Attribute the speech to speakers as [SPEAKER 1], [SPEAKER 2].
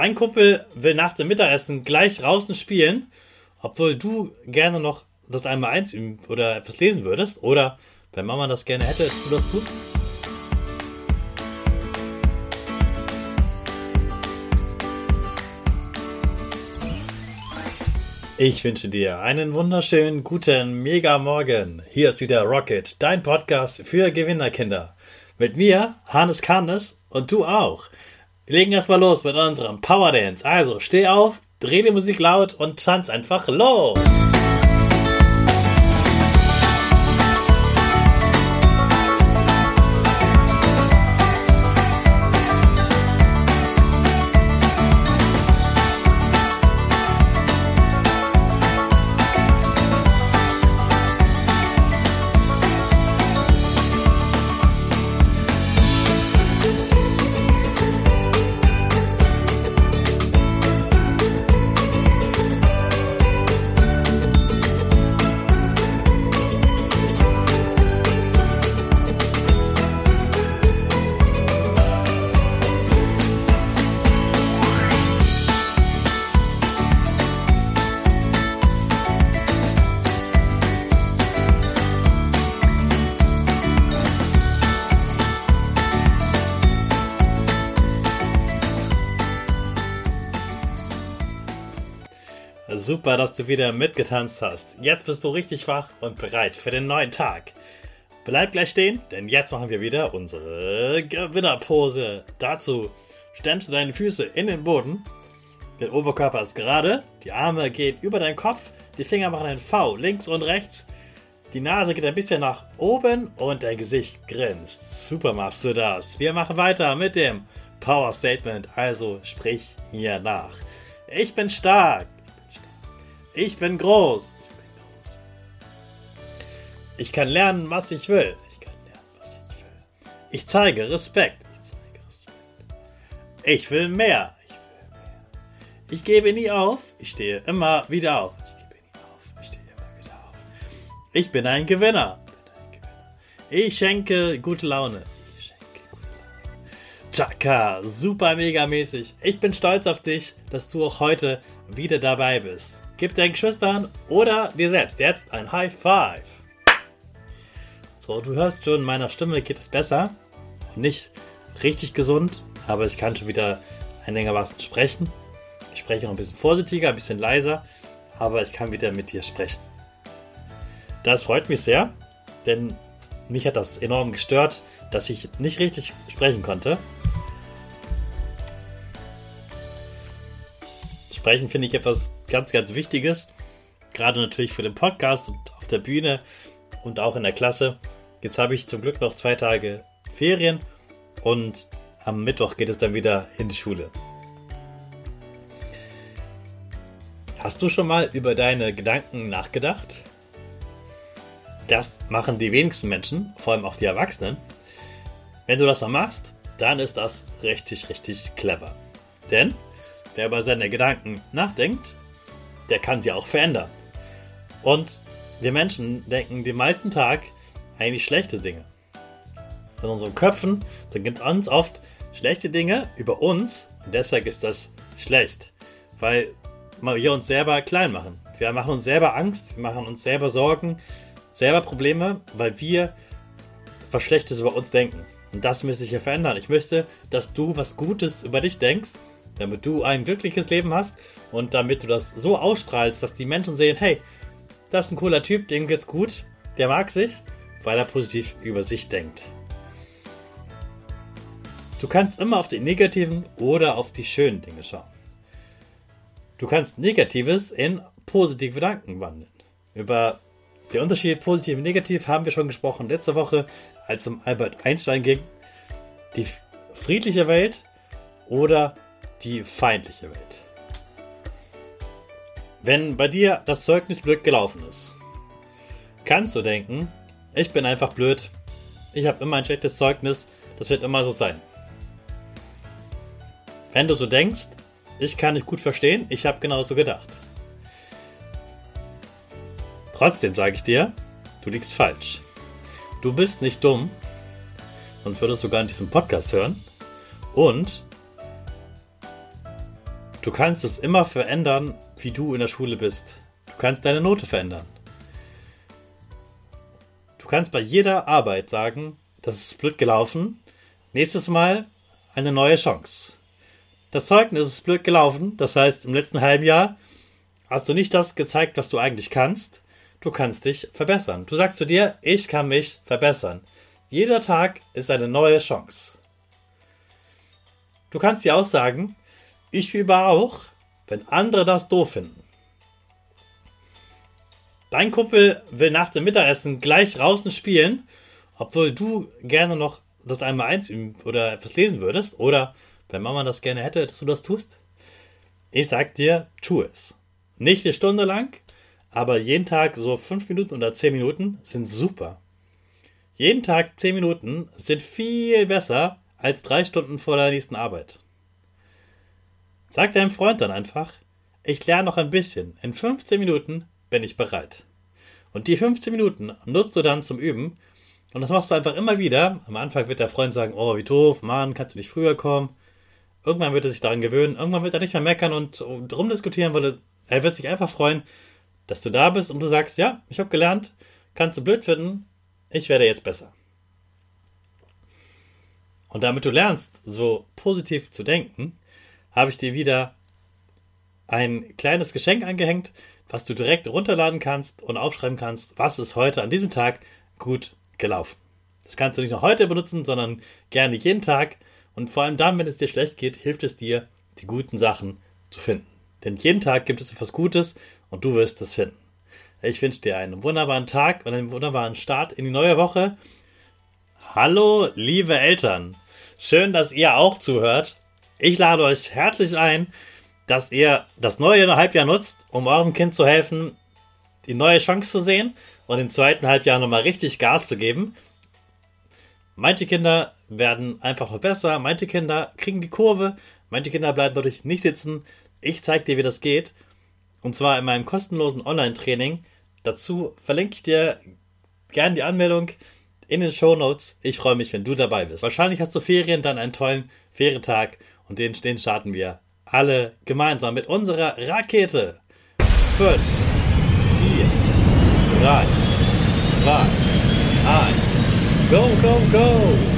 [SPEAKER 1] Dein Kumpel will nach dem Mittagessen gleich draußen spielen, obwohl du gerne noch das einmal eins üben oder etwas lesen würdest. Oder wenn Mama das gerne hätte, dass du das tust. Ich wünsche dir einen wunderschönen guten Mega-Morgen. Hier ist wieder Rocket, dein Podcast für Gewinnerkinder. Mit mir, Hannes Karnes und du auch. Wir legen erstmal los mit unserem Power Dance. Also steh auf, dreh die Musik laut und tanz einfach los. Super, dass du wieder mitgetanzt hast. Jetzt bist du richtig wach und bereit für den neuen Tag. Bleib gleich stehen, denn jetzt machen wir wieder unsere Gewinnerpose. Dazu stemmst du deine Füße in den Boden. Der Oberkörper ist gerade, die Arme gehen über deinen Kopf, die Finger machen ein V links und rechts. Die Nase geht ein bisschen nach oben und dein Gesicht grinst. Super machst du das. Wir machen weiter mit dem Power Statement. Also sprich hier nach. Ich bin stark. Ich bin groß. Ich bin groß. Ich kann lernen, was ich will. Ich kann lernen, was ich will. Ich zeige Respekt. Ich zeige Respekt. Ich will mehr. Ich will mehr. Ich gebe nie auf. Ich stehe immer wieder auf. Ich gebe nie auf. Ich stehe immer wieder auf. Ich bin ein Gewinner. Ich schenke gute Laune. Ich. Chaka, super mega mäßig. Ich bin stolz auf dich, dass du auch heute wieder dabei bist. Gib deinen Geschwistern oder dir selbst jetzt ein High Five. So, du hörst schon, meiner Stimme geht es besser. Nicht richtig gesund, aber ich kann schon wieder einigermaßen sprechen. Ich spreche noch ein bisschen vorsichtiger, ein bisschen leiser, aber ich kann wieder mit dir sprechen. Das freut mich sehr, denn mich hat das enorm gestört, dass ich nicht richtig sprechen konnte. Sprechen finde ich etwas ganz, ganz Wichtiges. Gerade natürlich für den Podcast und auf der Bühne und auch in der Klasse. Jetzt habe ich zum Glück noch zwei Tage Ferien und am Mittwoch geht es dann wieder in die Schule. Hast du schon mal über deine Gedanken nachgedacht? Das machen die wenigsten Menschen, vor allem auch die Erwachsenen. Wenn du das mal machst, dann ist das richtig, richtig clever. Denn wer über seine Gedanken nachdenkt, der kann sie auch verändern. Und wir Menschen denken den meisten Tag eigentlich schlechte Dinge. In unseren Köpfen sind ganz oft schlechte Dinge über uns und deshalb ist das schlecht, weil wir uns selber klein machen. Wir machen uns selber Angst, wir machen uns selber Sorgen, selber Probleme, weil wir was Schlechtes über uns denken. Und das müsste sich ja verändern. Ich möchte, dass du was Gutes über dich denkst damit du ein glückliches Leben hast und damit du das so ausstrahlst, dass die Menschen sehen, hey, das ist ein cooler Typ, dem geht's gut, der mag sich, weil er positiv über sich denkt. Du kannst immer auf die negativen oder auf die schönen Dinge schauen. Du kannst Negatives in positive Gedanken wandeln. Über den Unterschied positiv und negativ haben wir schon gesprochen letzte Woche, als es um Albert Einstein ging. Die friedliche Welt oder die feindliche Welt. Wenn bei dir das Zeugnis blöd gelaufen ist, kannst du denken, ich bin einfach blöd, ich habe immer ein schlechtes Zeugnis, das wird immer so sein. Wenn du so denkst, ich kann dich gut verstehen, ich habe genauso gedacht. Trotzdem sage ich dir, du liegst falsch. Du bist nicht dumm, sonst würdest du gar nicht diesen Podcast hören. Und Du kannst es immer verändern, wie du in der Schule bist. Du kannst deine Note verändern. Du kannst bei jeder Arbeit sagen, das ist blöd gelaufen. Nächstes Mal eine neue Chance. Das Zeugnis ist blöd gelaufen. Das heißt, im letzten halben Jahr hast du nicht das gezeigt, was du eigentlich kannst. Du kannst dich verbessern. Du sagst zu dir, ich kann mich verbessern. Jeder Tag ist eine neue Chance. Du kannst dir aussagen, ich übe auch, wenn andere das doof finden. Dein Kumpel will nach dem Mittagessen gleich draußen spielen, obwohl du gerne noch das einmal eins üben oder etwas lesen würdest, oder wenn Mama das gerne hätte, dass du das tust. Ich sag dir, tu es. Nicht eine Stunde lang, aber jeden Tag so fünf Minuten oder zehn Minuten sind super. Jeden Tag zehn Minuten sind viel besser als drei Stunden vor der nächsten Arbeit. Sag deinem Freund dann einfach, ich lerne noch ein bisschen. In 15 Minuten bin ich bereit. Und die 15 Minuten nutzt du dann zum Üben. Und das machst du einfach immer wieder. Am Anfang wird der Freund sagen, oh, wie doof, Mann, kannst du nicht früher kommen? Irgendwann wird er sich daran gewöhnen. Irgendwann wird er nicht mehr meckern und drum diskutieren, weil er wird sich einfach freuen, dass du da bist und du sagst, ja, ich habe gelernt, kannst du blöd finden, ich werde jetzt besser. Und damit du lernst, so positiv zu denken, habe ich dir wieder ein kleines Geschenk angehängt, was du direkt runterladen kannst und aufschreiben kannst, was ist heute an diesem Tag gut gelaufen. Das kannst du nicht nur heute benutzen, sondern gerne jeden Tag. Und vor allem dann, wenn es dir schlecht geht, hilft es dir, die guten Sachen zu finden. Denn jeden Tag gibt es etwas Gutes und du wirst es finden. Ich wünsche dir einen wunderbaren Tag und einen wunderbaren Start in die neue Woche. Hallo, liebe Eltern. Schön, dass ihr auch zuhört. Ich lade euch herzlich ein, dass ihr das neue Halbjahr nutzt, um eurem Kind zu helfen, die neue Chance zu sehen und im zweiten Halbjahr nochmal richtig Gas zu geben. Manche Kinder werden einfach noch besser, manche Kinder kriegen die Kurve, manche Kinder bleiben dadurch nicht sitzen. Ich zeige dir, wie das geht. Und zwar in meinem kostenlosen Online-Training. Dazu verlinke ich dir gerne die Anmeldung in den Show Notes. Ich freue mich, wenn du dabei bist. Wahrscheinlich hast du Ferien, dann einen tollen Ferientag und den, den starten wir alle gemeinsam mit unserer Rakete. 5, 4, 3, 2, 1, go, go, go!